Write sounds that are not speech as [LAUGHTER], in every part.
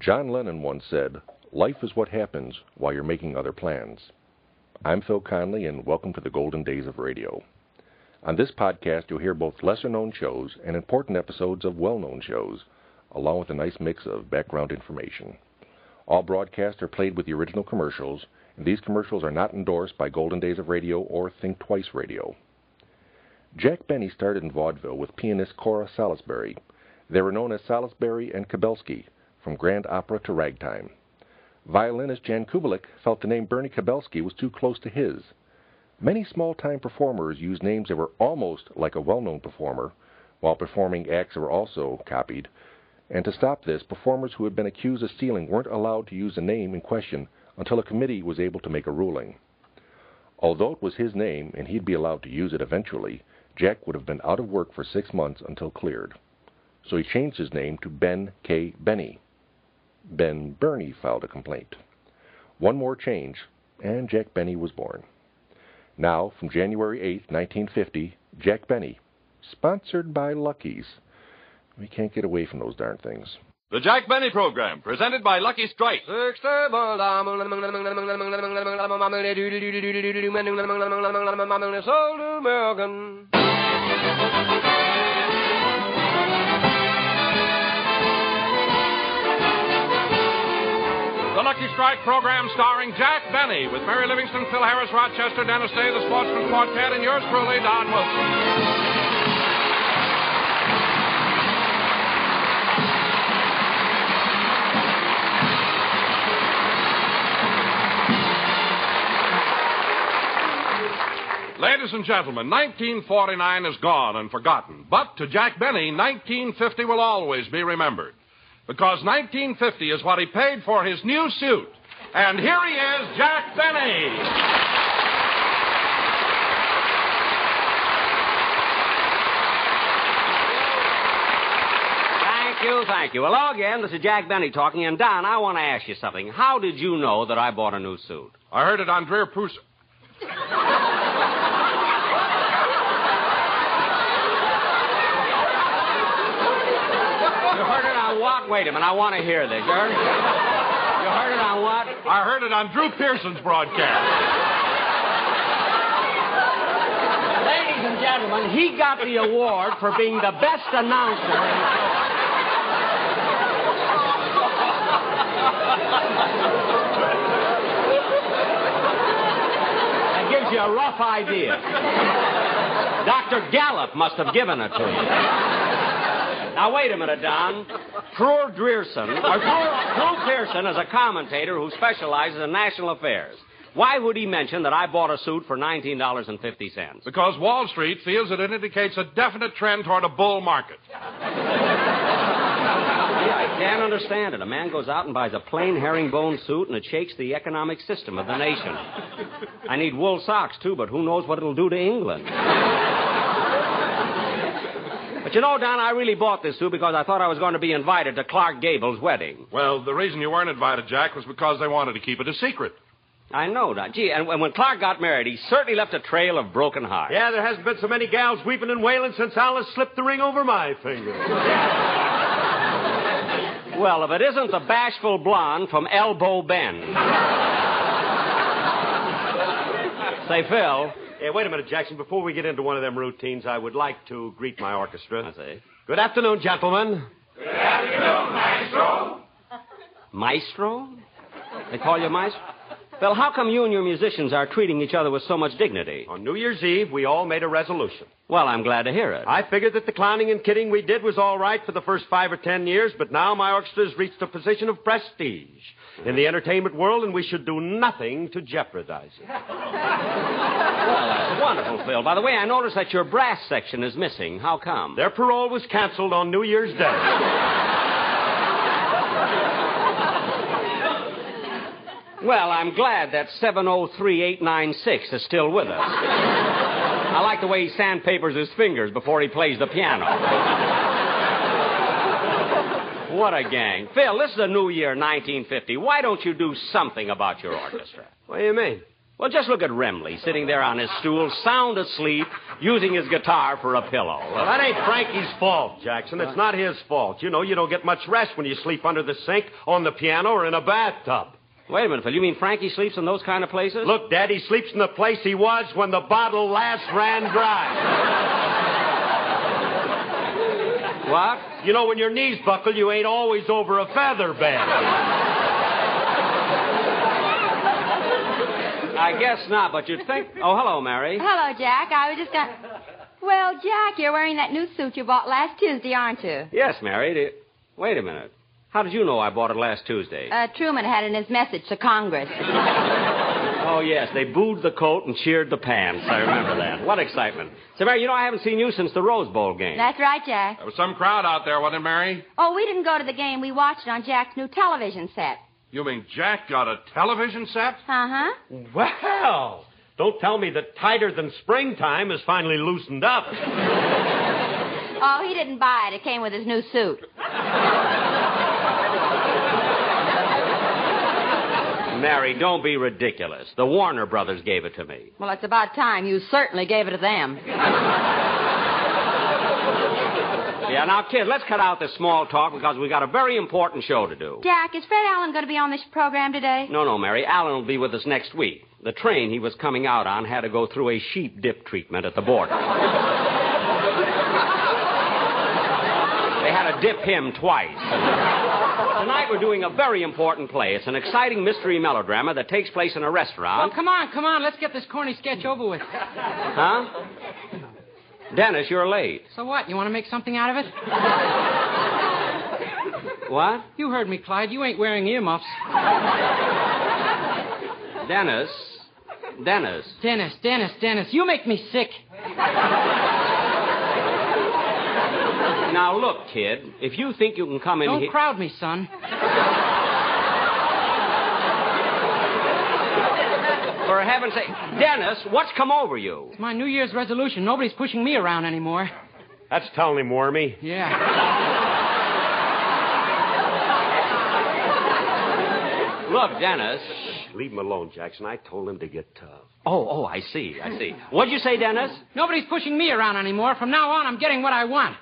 John Lennon once said, Life is what happens while you're making other plans. I'm Phil Conley, and welcome to the golden days of radio. On this podcast, you'll hear both lesser known shows and important episodes of well known shows, along with a nice mix of background information. All broadcasts are played with the original commercials, and these commercials are not endorsed by Golden Days of Radio or Think Twice Radio. Jack Benny started in vaudeville with pianist Cora Salisbury. They were known as Salisbury and Kubelsky from grand opera to ragtime. Violinist Jan Kubelik felt the name Bernie Kubelsky was too close to his. Many small-time performers used names that were almost like a well-known performer, while performing acts were also copied. And to stop this, performers who had been accused of stealing weren't allowed to use the name in question until a committee was able to make a ruling. Although it was his name and he'd be allowed to use it eventually, Jack would have been out of work for six months until cleared. So he changed his name to Ben K. Benny. Ben Bernie filed a complaint. One more change, and Jack Benny was born. Now, from January 8, 1950, Jack Benny, sponsored by Lucky's. We can't get away from those darn things. The Jack Benny Program, presented by Lucky Strike. American. Strike program starring Jack Benny with Mary Livingstone, Phil Harris, Rochester, Dennis Day, the Sportsmen Quartet, and yours truly, Don Wilson. Ladies and gentlemen, 1949 is gone and forgotten. But to Jack Benny, 1950 will always be remembered. Because 1950 is what he paid for his new suit. And here he is, Jack Benny. Thank you, thank you. Hello again. This is Jack Benny talking. And Don, I want to ask you something. How did you know that I bought a new suit? I heard it on Dreer. You heard it on what? Wait a minute. I want to hear this. You heard, you heard it on what? I heard it on Drew Pearson's broadcast. Ladies and gentlemen, he got the award for being the best announcer. That gives you a rough idea. Dr. Gallup must have given it to you. Now, wait a minute, Don. Drew Dreerson, or Pearson is a commentator who specializes in national affairs. Why would he mention that I bought a suit for $19.50? Because Wall Street feels that it indicates a definite trend toward a bull market. I can't understand it. A man goes out and buys a plain herringbone suit, and it shakes the economic system of the nation. I need wool socks, too, but who knows what it'll do to England. But you know, Don, I really bought this suit because I thought I was going to be invited to Clark Gable's wedding. Well, the reason you weren't invited, Jack, was because they wanted to keep it a secret. I know, Don. Gee, and when when Clark got married, he certainly left a trail of broken hearts. Yeah, there hasn't been so many gals weeping and wailing since Alice slipped the ring over my finger. [LAUGHS] Well, if it isn't the bashful blonde from Elbow Bend. [LAUGHS] Say, Phil. Hey, wait a minute, Jackson. Before we get into one of them routines, I would like to greet my orchestra. I say. Good afternoon, gentlemen. Good afternoon, Maestro. Maestro? They call you Maestro? Phil, how come you and your musicians are treating each other with so much dignity? On New Year's Eve, we all made a resolution. Well, I'm glad to hear it. I figured that the clowning and kidding we did was all right for the first five or ten years, but now my orchestra's reached a position of prestige in the entertainment world, and we should do nothing to jeopardize it. [LAUGHS] Well, that's wonderful, Phil. By the way, I noticed that your brass section is missing. How come? Their parole was canceled on New Year's Day. [LAUGHS] Well, I'm glad that 703896 is still with us. I like the way he sandpapers his fingers before he plays the piano. what a gang. Phil, this is the new year, 1950. Why don't you do something about your orchestra? What do you mean? Well, just look at Remley sitting there on his stool, sound asleep, using his guitar for a pillow. Well, that ain't Frankie's fault, Jackson. It's not his fault. You know, you don't get much rest when you sleep under the sink, on the piano, or in a bathtub. Wait a minute, Phil. You mean Frankie sleeps in those kind of places? Look, Dad, he sleeps in the place he was when the bottle last ran dry. What? You know, when your knees buckle, you ain't always over a feather bed. I guess not, but you'd think. Oh, hello, Mary. Hello, Jack. I was just going. Well, Jack, you're wearing that new suit you bought last Tuesday, aren't you? Yes, Mary. Do- Wait a minute. How did you know I bought it last Tuesday? Uh, Truman had it in his message to Congress. [LAUGHS] oh, yes. They booed the coat and cheered the pants. I remember that. What excitement. So, Mary, you know I haven't seen you since the Rose Bowl game. That's right, Jack. There was some crowd out there, wasn't it, Mary? Oh, we didn't go to the game. We watched it on Jack's new television set. You mean Jack got a television set? Uh huh. Well, don't tell me that tighter than springtime is finally loosened up. [LAUGHS] Oh, he didn't buy it. It came with his new suit. [LAUGHS] Mary, don't be ridiculous. The Warner Brothers gave it to me. Well, it's about time. You certainly gave it to them. Yeah, now, kid, let's cut out this small talk because we've got a very important show to do. Jack, is Fred Allen going to be on this program today? No, no, Mary. Allen will be with us next week. The train he was coming out on had to go through a sheep dip treatment at the border. they had to dip him twice. Tonight we're doing a very important play. It's an exciting mystery melodrama that takes place in a Oh, restaurant. come on, come on. Let's get this corny sketch over with. Huh? Dennis, you're late. So what? You want to make something out of it? What? You heard me, Clyde. You ain't wearing earmuffs. Dennis. Dennis. Dennis, Dennis, Dennis, you make me sick. Now look, kid. If you think you can come in Don't here. crowd me, son. For heaven's sake. Dennis, what's come over you? It's my New Year's resolution. Nobody's pushing me around anymore. That's telling him, Wormy. Yeah. Look, Dennis. Leave him alone, Jackson. I told him to get tough. Oh, oh, I see, I see. What'd you say, Dennis? Nobody's pushing me around anymore. From now on, I'm getting what I want.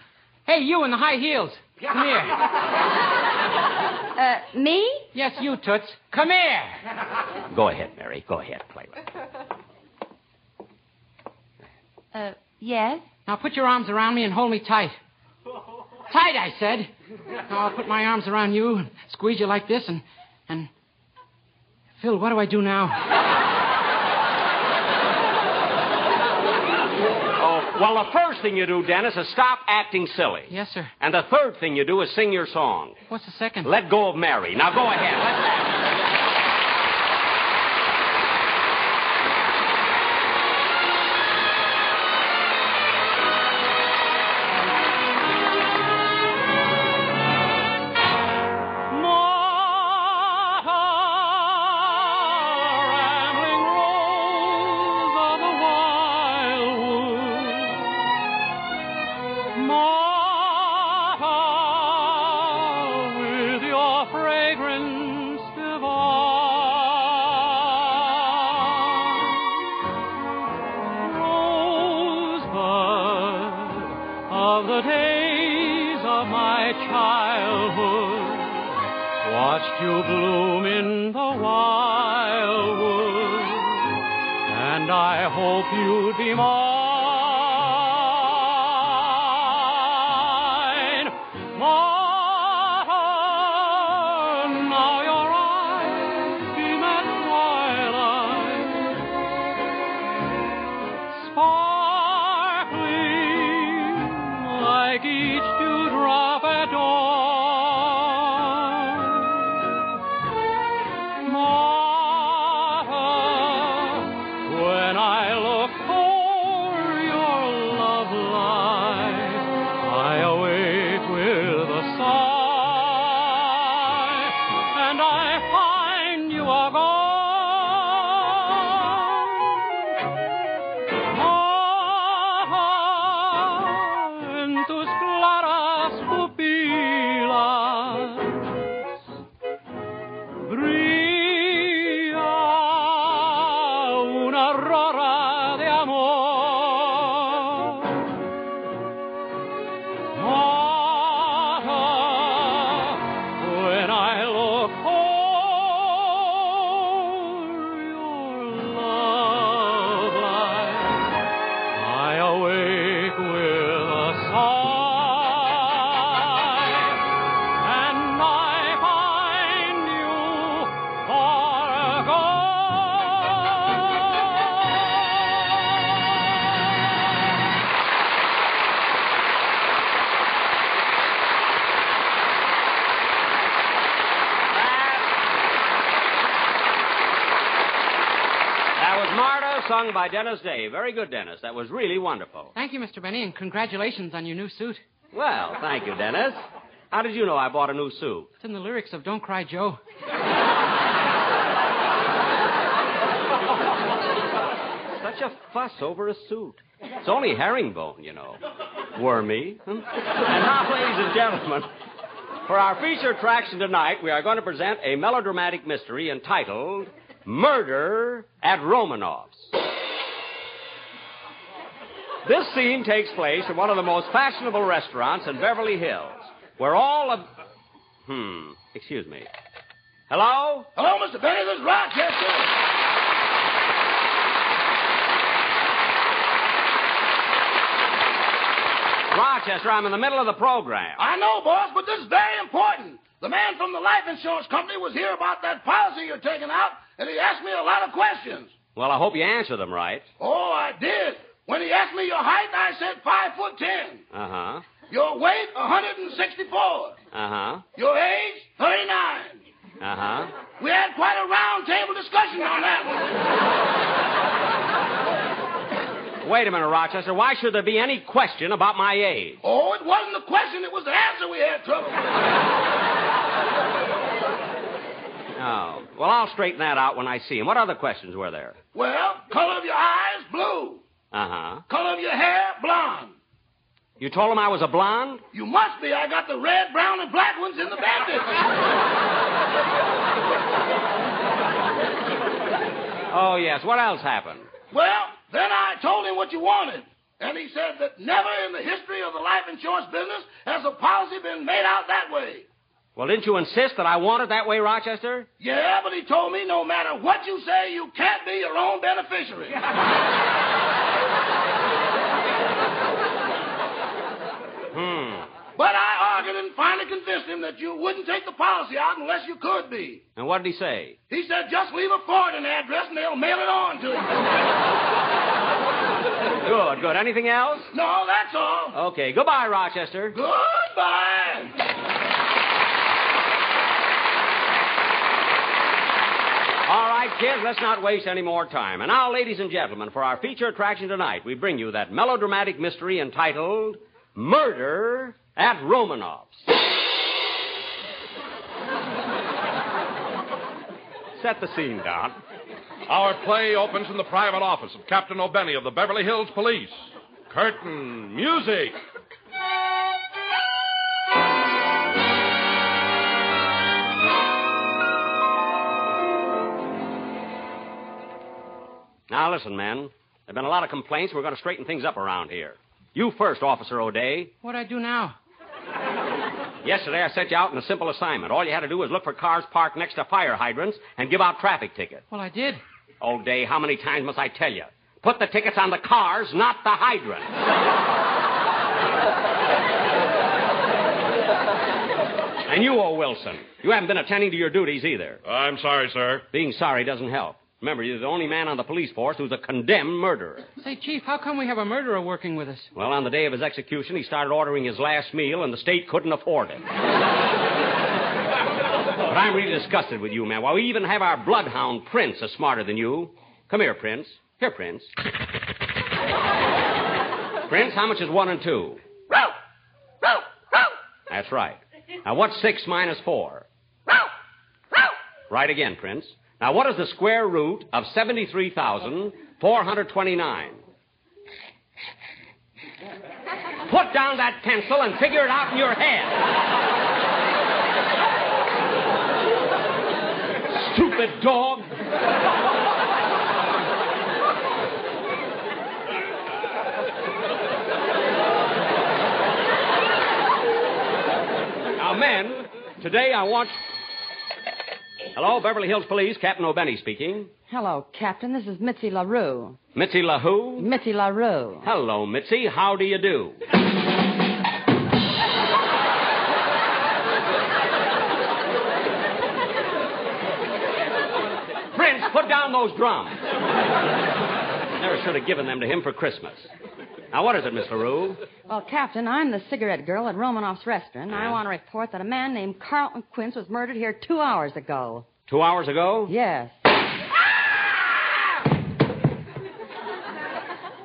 Hey, you in the high heels. Come here. [LAUGHS] Uh, me? Yes, you, Toots. Come here. Go ahead, Mary. Go ahead. Play with it. Uh, yes. Now put your arms around me and hold me tight. Tight, I said. Now I'll put my arms around you and squeeze you like this and. and. Phil, what do I do now? Well, the first thing you do, Dennis, is stop acting silly. Yes, sir. And the third thing you do is sing your song. What's the second? Let go of Mary. Now go ahead. Let's you bloom in the wildwood, and I hope you'd be mine. Sung by Dennis Day. Very good, Dennis. That was really wonderful. Thank you, Mr. Benny, and congratulations on your new suit. Well, thank you, Dennis. How did you know I bought a new suit? It's in the lyrics of Don't Cry Joe. Such a fuss over a suit. It's only herringbone, you know. Wormy. Hmm? and now, ladies and gentlemen, for our feature attraction tonight, we are going to present a melodramatic mystery entitled Murder at Romanoff's. This scene takes place in one of the most fashionable restaurants in Beverly Hills, where all of. Hmm, excuse me. Hello? Hello, Mr. Benny. This is Rochester. Rochester, I'm in the middle of the program. I know, boss, but this is very important. The man from the life insurance company was here about that policy you're taking out, and he asked me a lot of questions. Well, I hope you answered them right. Oh, I did. When he asked me your height, I said five foot ten. Uh huh. Your weight, 164. Uh huh. Your age, 39. Uh huh. We had quite a round table discussion on that one. Wait a minute, Rochester. Why should there be any question about my age? Oh, it wasn't the question, it was the answer we had trouble. Oh. Well, I'll straighten that out when I see him. What other questions were there? Well, color of your eyes, blue. Uh huh. Color of your hair, blonde. You told him I was a blonde? You must be. I got the red, brown, and black ones in the bandit. [LAUGHS] Oh, yes. What else happened? well, then I told him what you wanted. And he said that never in the history of the life insurance business has a policy been made out that way. Well, didn't you insist that I want it that way, Rochester? Yeah, but he told me no matter what you say, you can't be your own beneficiary. [LAUGHS] Hmm. but I argued and finally convinced him that you wouldn't take the policy out unless you could be. And what did he say? He said just leave a forwarding address and they'll mail it on to you. [LAUGHS] Good, good. Anything else? no, that's all. Okay. Goodbye, Rochester. Goodbye. All right, kids, let's not waste any more time. And now, ladies and gentlemen, for our feature attraction tonight, we bring you that melodramatic mystery entitled Murder at Romanoff's. Set the scene, Don. Our play opens in the private office of Captain O'Benny of the Beverly Hills Police. Curtain music. Now, listen, men. There have been a lot of complaints. We're going to straighten things up around here. You first, Officer O'Day. What'd I do now? Yesterday, I sent you out on a simple assignment. All you had to do was look for cars parked next to fire hydrants and give out traffic tickets. Well, I did. O'Day, how many times must I tell you? Put the tickets on the cars, not the hydrants. and you, O. Wilson, you haven't been attending to your duties either. I'm sorry, sir. Being sorry doesn't help. Remember, you're the only man on the police force who's a condemned murderer. Say, Chief, how come we have a murderer working with us? Well, on the day of his execution, he started ordering his last meal, and the state couldn't afford it. but I'm really disgusted with you, man. Why, we even have our bloodhound, Prince, is smarter than you. Come here, Prince. Here, Prince. Prince, how much is one and two? That's right. Now, what's six minus four? Right again, Prince. Now, what is the square root of 73,429? Put down that pencil and figure it out in your head. Stupid dog. Now, men, today I want. Hello, Beverly Hills Police, Captain O'Benny speaking. Hello, Captain. This is Mitzi LaRue. Mitzi LaHoo? Mitzi LaRue. Hello, Mitzi. How do you do? Prince, put down those drums. Never should have given them to him for Christmas. Now, what is it, Miss LaRue? Well, Captain, I'm the cigarette girl at Romanoff's restaurant. and I want to report that a man named Carlton Quince was murdered here two hours ago. Two hours ago? Yes. [LAUGHS]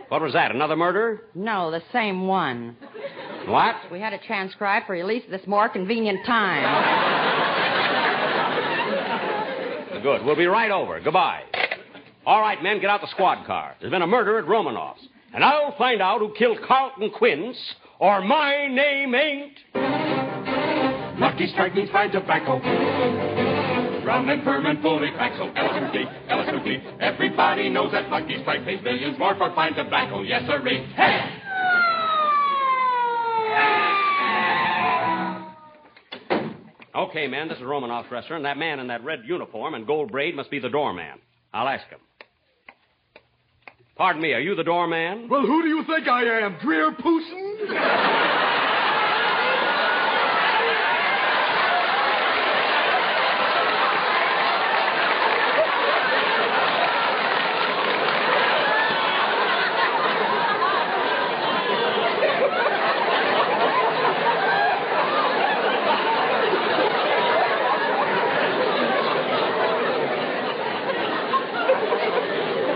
What was that? Another murder? No, the same one. What? We had it transcribed for release at this more convenient time. [LAUGHS] Good. We'll be right over. Goodbye. All right, men, get out the squad car. There's been a murder at Romanoff's. And I'll find out who killed Carlton Quince, or my name ain't. Lucky Strike means fine tobacco. Rum and ferment fully packed, so L-S-O-D, L-S-O-D. Everybody knows that Lucky Strike pays millions more for fine tobacco. Yes, sirree. Hey! Okay, man, this is Romanoff's restaurant. That man in that red uniform and gold braid must be the doorman. I'll ask him. Pardon me, are you the doorman? Well, who do you think I am? Dreer Pooson? [LAUGHS]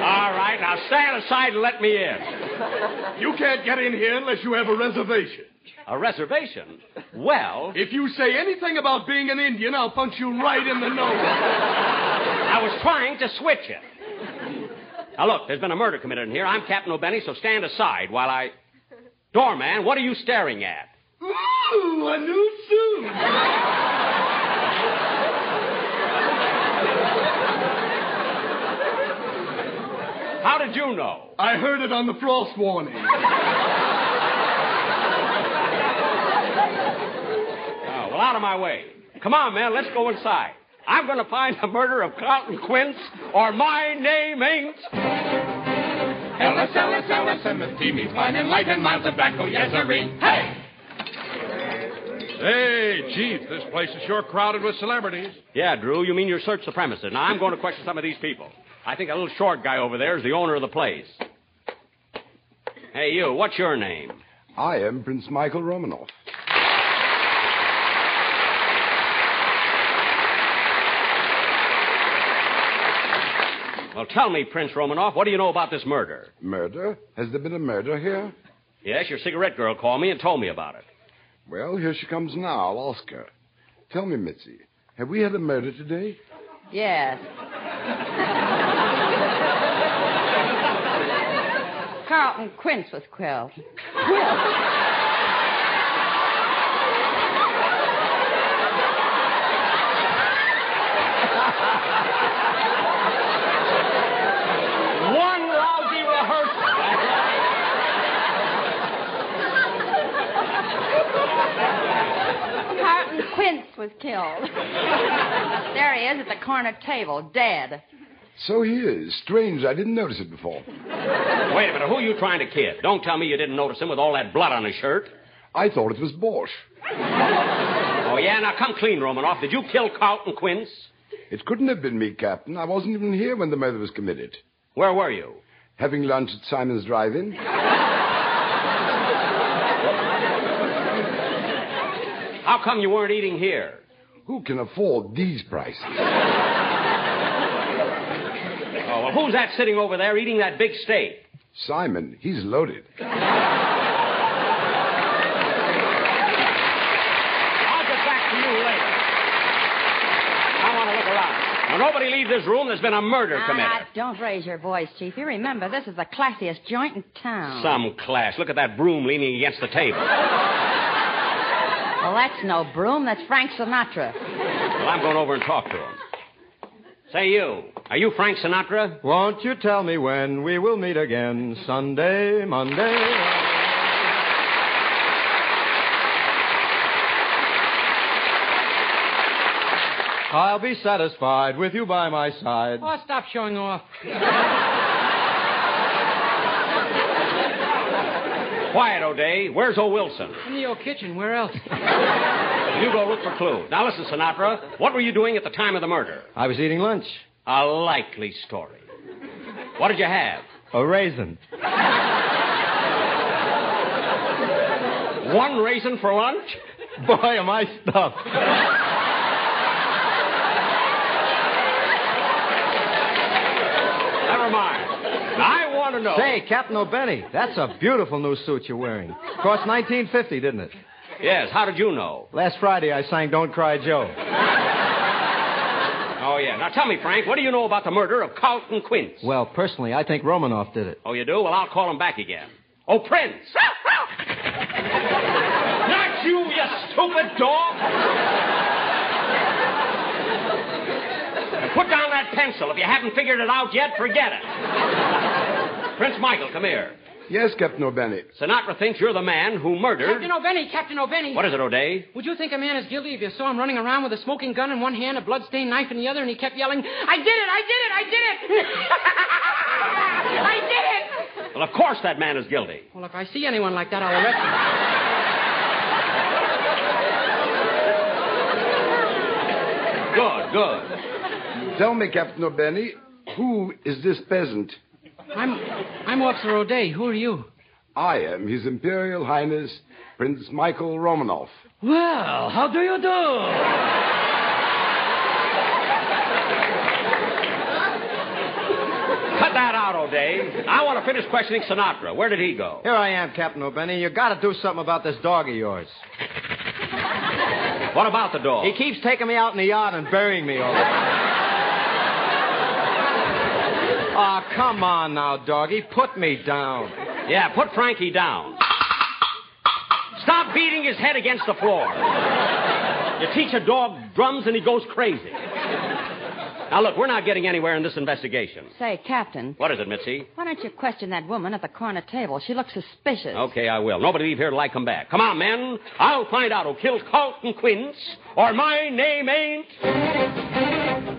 All right, now stand aside and let me in. You can't get in here unless you have a reservation. A reservation? Well, If you say anything about being an Indian, I'll punch you right in the nose. I was trying to switch it. Now, look, there's been a murder committed in here. I'm Captain O'Benny, so stand aside while I. Doorman, what are you staring at? Ooh, a new suit. How did you know? I heard it on the frost warning. [LAUGHS] Oh, well, out of my way. Come on, man, let's go inside. I'm going to find the murder of Carlton Quince, or my name ain't. L-S, L-S, L-S, M-S-T means fine and light and mild tobacco. Oh, yes, sirree. Hey! Hey, Chief, this place is sure crowded with celebrities. Yeah, Drew, you mean you searched the premises. Now, I'm going to question some of these people. I think a little short guy over there is the owner of the place. Hey, you, what's your name? I am Prince Michael Romanoff. Well, tell me, Prince Romanoff, what do you know about this murder? Murder? Has there been a murder here? Yes, your cigarette girl called me and told me about it. Well, here she comes now. I'll ask her. Tell me, Mitzi, have we had a murder today? Yes. Carlton Quince was killed. One lousy rehearsal. Carlton Quince was killed. there he is at the corner table, dead. So he is. Strange, I didn't notice it before. Wait a minute, who are you trying to kid? Don't tell me you didn't notice him with all that blood on his shirt. I thought it was borscht. Oh, yeah? Now come clean, Romanoff. Did you kill Carlton Quince? It couldn't have been me, Captain. I wasn't even here when the murder was committed. Where were you? Having lunch at Simon's Drive-In. How come you weren't eating here? Who can afford these prices? Well, who's that sitting over there eating that big steak? Simon, he's loaded. I'll get back to you later. I want to look around. Now, nobody leave this room. There's been a murder committed. Ah, don't raise your voice, Chief. You remember, this is the classiest joint in town. Some class. Look at that broom leaning against the table. Well, that's no broom. That's Frank Sinatra. Well, I'm going over and talk to him. Say, you. Are you Frank Sinatra? Won't you tell me when we will meet again? Sunday, Monday. I'll be satisfied with you by my side. Oh, stop showing off. [LAUGHS] Quiet, O'Day. Where's O. Wilson? In the old kitchen. Where else? [LAUGHS] You go look for clues. Now, listen, Sinatra. What were you doing at the time of the murder? I was eating lunch. A likely story. What did you have? A raisin. One raisin for lunch? Boy, am I stuffed. Never mind. I want to know. Say, Captain O'Benny, that's a beautiful new suit you're wearing. Cost 1950, didn't it? Yes, how did you know? Last Friday I sang Don't Cry Joe. Oh, yeah. Now tell me, Frank, what do you know about the murder of Carlton Quince? Well, personally, I think Romanoff did it. Oh, you do? Well, I'll call him back again. Oh, Prince! [LAUGHS] Not you, you stupid dog! Put down that pencil. If you haven't figured it out yet, forget it. Prince Michael, come here. Yes, Captain O'Benny. Sinatra thinks you're the man who murdered. Captain O'Benny, Captain O'Benny. What is it, O'Day? Would you think a man is guilty if you saw him running around with a smoking gun in one hand, a blood-stained knife in the other, and he kept yelling, I did it, I did it, I did it! [LAUGHS] I did it! Well, of course that man is guilty. Well, if I see anyone like that, I'll arrest him. Good, good. Tell me, Captain O'Benny, who is this peasant? Him. I'm, I'm Officer O'Day. Who are you? I am His Imperial Highness Prince Michael Romanoff. Well, how do you do? Cut that out, O'Day. I want to finish questioning Sinatra. Where did he go? Here I am, Captain O'Benny. You got to do something about this dog of yours. What about the dog? He keeps taking me out in the yard and burying me all Oh, come on now, doggy. Put me down. Yeah, put Frankie down. Stop beating his head against the floor. You teach a dog drums and he goes crazy. Now, look, we're not getting anywhere in this investigation. Say, Captain, What is it, Mitzi? why don't you question that woman at the corner table? She looks suspicious. Okay, I will. Nobody leave here till I come back. Come on, men. I'll find out who killed Carlton Quince, or my name ain't.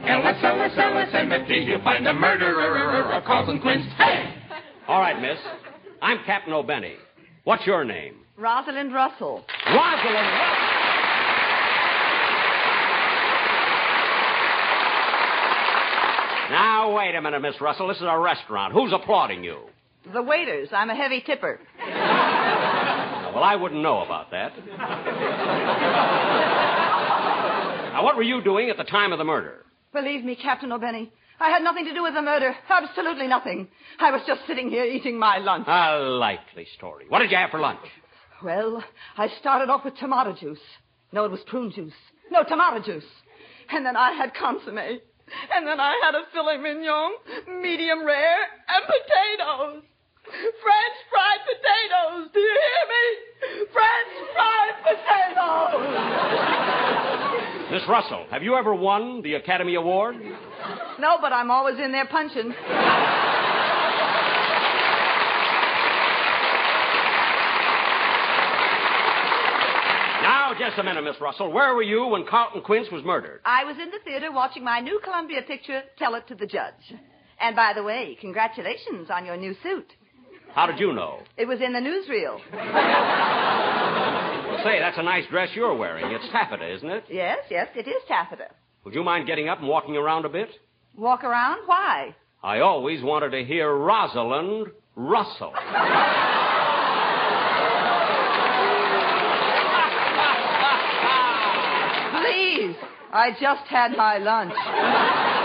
L-S-L-S-L-S-M-F-D. You'll find the murderer of Carlton Quince. Hey! All right, miss. I'm Captain O'Benny. What's your name? Rosalind Russell. Rosalind Russell. Now, wait a minute, Miss Russell. This is a restaurant. Who's applauding you? The waiters. I'm a heavy tipper. Well, I wouldn't know about that. now, what were you doing at the time of the murder? Believe me, Captain O'Benny, I had nothing to do with the murder. Absolutely nothing. I was just sitting here eating my lunch. A likely story. What did you have for lunch? Well, I started off with tomato juice. No, it was prune juice. No, tomato juice. And then I had consomme. And then I had a filet mignon, medium rare, and potatoes. French fried potatoes. Do you hear me? French fried potatoes. Miss Russell, have you ever won the Academy Award? No, but I'm always in there punching. Now, just a minute, Miss Russell. Where were you when Carlton Quince was murdered? I was in the theater watching my new Columbia picture, Tell It to the Judge. And by the way, congratulations on your new suit. How did you know? It was in the newsreel. [LAUGHS] Well, say, that's a nice dress you're wearing. It's taffeta, isn't it? Yes, yes, it is taffeta. Would you mind getting up and walking around a bit? Walk around? Why? I always wanted to hear Rosalind Russell. [LAUGHS] Please. I just had my lunch. [LAUGHS]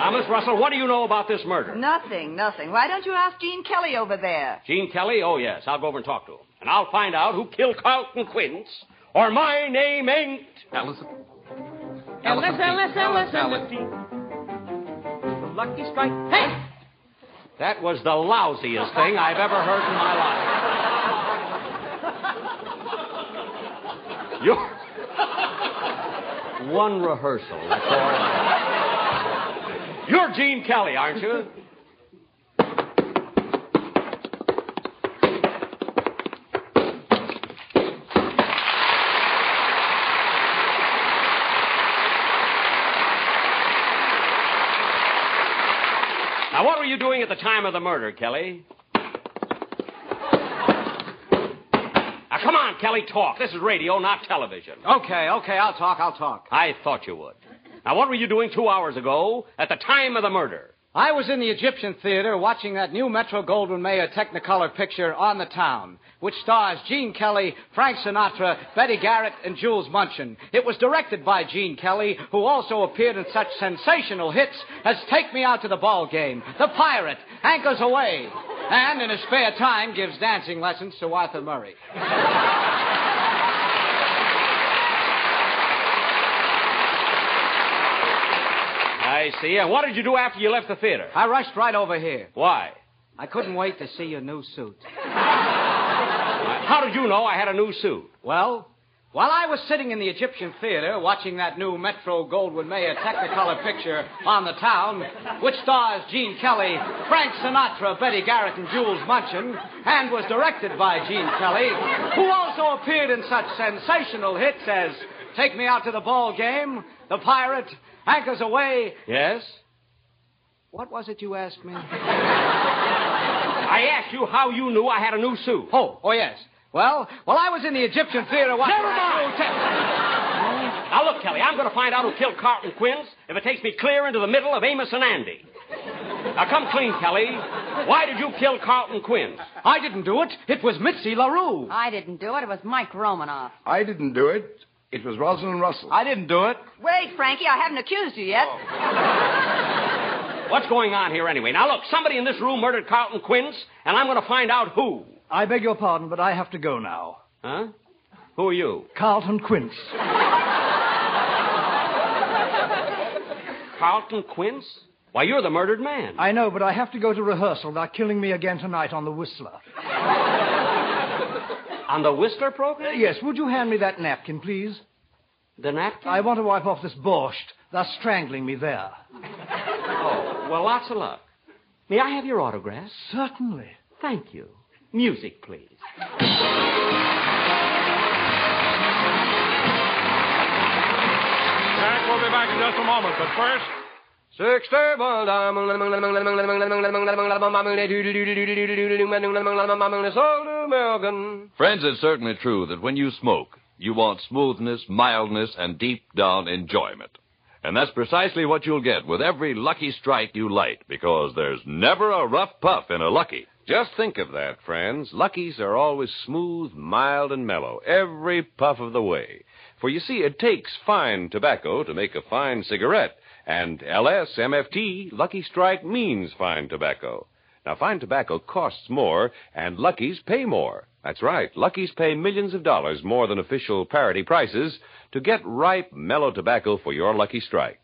Now, Miss Russell, what do you know about this murder? Nothing, nothing. Why don't you ask Gene Kelly over there? Gene Kelly? Oh, yes. I'll go over and talk to him. And I'll find out who killed Carlton Quince, or my name ain't. Ellison. Ellis, Ellis, Ellis, Ellis. Lucky strike. Hey! That was the lousiest thing I've ever heard in my life. [LAUGHS] You're. One rehearsal, that's all. You're Gene Kelly, aren't you? Now, what were you doing at the time of the murder, Kelly? Now, come on, Kelly, talk. This is radio, not television. Okay, okay, I'll talk, I'll talk. I thought you would. Now, what were you doing two hours ago at the time of the murder? I was in the Egyptian Theater watching that new Metro Goldwyn Mayer Technicolor picture, On the Town, which stars Gene Kelly, Frank Sinatra, Betty Garrett, and Jules Munshin. It was directed by Gene Kelly, who also appeared in such sensational hits as Take Me Out to the Ball Game, The Pirate, Anchors Aweigh, and in his spare time gives dancing lessons to Arthur Murray. [LAUGHS] I see. And what did you do after you left the theater? I rushed right over here. Why? I couldn't wait to see your new suit. [LAUGHS] How did you know I had a new suit? Well, while I was sitting in the Egyptian Theater watching that new Metro Goldwyn Mayer Technicolor picture on the town, which stars Gene Kelly, Frank Sinatra, Betty Garrett, and Jules Munshin, and was directed by Gene Kelly, who also appeared in such sensational hits as Take Me Out to the Ball Game, The Pirate, Anchors Aweigh. Yes? What was it you asked me? [LAUGHS] I asked you how you knew I had a new suit. Oh, oh yes. Well, while I was in the Egyptian theater watching. Never mind. Now look, Kelly, I'm going to find out who killed Carlton Quince if it takes me clear into the middle of Amos and Andy. Now come clean, Kelly. Why did you kill Carlton Quince? I didn't do it. It was Mitzi LaRue. I didn't do it. It was Mike Romanoff. I didn't do it. It was Rosalind Russell. I didn't do it. Wait, Frankie, I haven't accused you yet. Oh. What's going on here anyway? Now look, somebody in this room murdered Carlton Quince, and I'm going to find out who. I beg your pardon, but I have to go now. Huh? Who are you? Carlton Quince. Carlton Quince? Why, you're the murdered man. I know, but I have to go to rehearsal. They're killing me again tonight on the Whistler. On the Whistler program? Uh, yes, would you hand me that napkin, please? The napkin? I want to wipe off this borscht. They're strangling me there. Oh, well, lots of luck. May I have your autograph? Certainly. Thank you. Music, please. Jack will be back in just a moment, but first. Friends, it's certainly true that when you smoke, you want smoothness, mildness, and deep down enjoyment. And that's precisely what you'll get with every Lucky Strike you light, because there's never a rough puff in a Lucky. Just think of that, friends. Luckies are always smooth, mild, and mellow, every puff of the way. For you see, it takes fine tobacco to make a fine cigarette. And LS MFT, Lucky Strike means fine tobacco. Now, fine tobacco costs more, and Luckies pay more. That's right. Luckies pay millions of dollars more than official parity prices to get ripe, mellow tobacco for your Lucky Strike.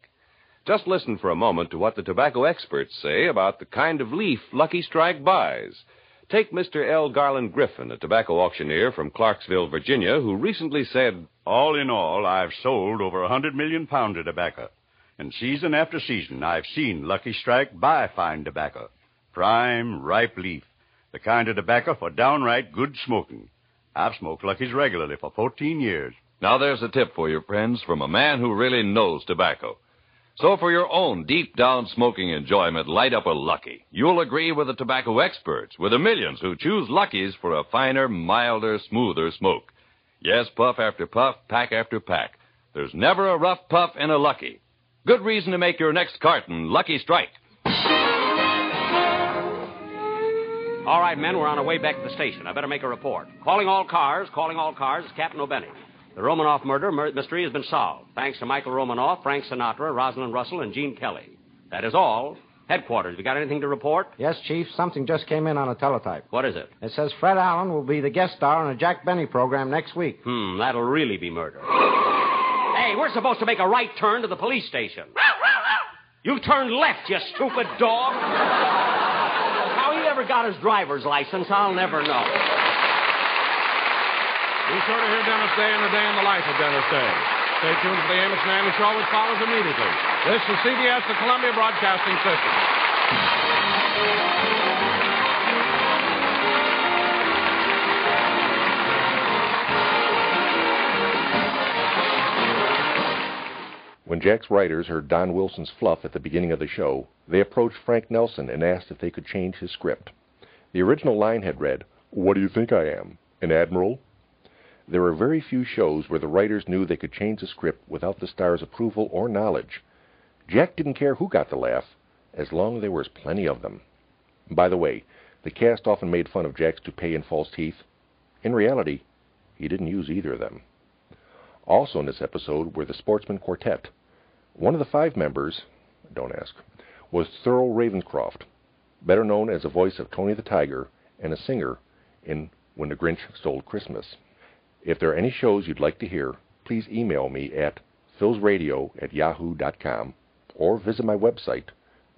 Just listen for a moment to what the tobacco experts say about the kind of leaf Lucky Strike buys. Take Mr. L. Garland Griffin, a tobacco auctioneer from Clarksville, Virginia, who recently said, All in all, I've sold over a hundred million pounds of tobacco. And season after season, I've seen Lucky Strike buy fine tobacco. Prime, ripe leaf. The kind of tobacco for downright good smoking. I've smoked Lucky's regularly for 14 years. Now there's a tip for you, friends, from a man who really knows tobacco. So for your own deep down smoking enjoyment, light up a Lucky. You'll agree with the tobacco experts, with the millions who choose Luckies for a finer, milder, smoother smoke. Yes, puff after puff, pack after pack. There's never a rough puff in a Lucky. Good reason to make your next carton Lucky Strike. All right, men, we're on our way back to the station. I better make a report. Calling all cars, calling all cars, it's Captain O'Benny. The Romanoff murder mystery has been solved, thanks to Michael Romanoff, Frank Sinatra, Rosalind Russell, and Gene Kelly. That is all. Headquarters, you got anything to report? Yes, Chief. Something just came in on a teletype. What is it? It says Fred Allen will be the guest star on a Jack Benny program next week. Hmm, that'll really be murder. Hey, we're supposed to make a right turn to the police station. you turned left, you stupid dog. How he ever got his driver's license, I'll never know. Be sure to hear Dennis Day and the Day in the Life of Dennis Day. Stay tuned for the Amos and Andy Show, which follows immediately. This is CBS, the Columbia Broadcasting System. When Jack's writers heard Don Wilson's fluff at the beginning of the show, they approached Frank Nelson and asked if they could change his script. The original line had read, What do you think I am? An admiral? There are very few shows where the writers knew they could change the script without the star's approval or knowledge. Jack didn't care who got the laugh, as long as there was plenty of them. By the way, the cast often made fun of Jack's toupee and false teeth. In reality, he didn't use either of them. Also in this episode were the Sportsmen Quartet. One of the five members, don't ask, was Thurl Ravenscroft, better known as the voice of Tony the Tiger and a singer in When the Grinch Stole Christmas. If there are any shows you'd like to hear, please email me at philsradio at yahoo.com or visit my website,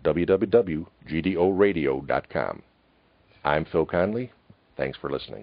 www.gdoradio.com. I'm Phil Conley. Thanks for listening.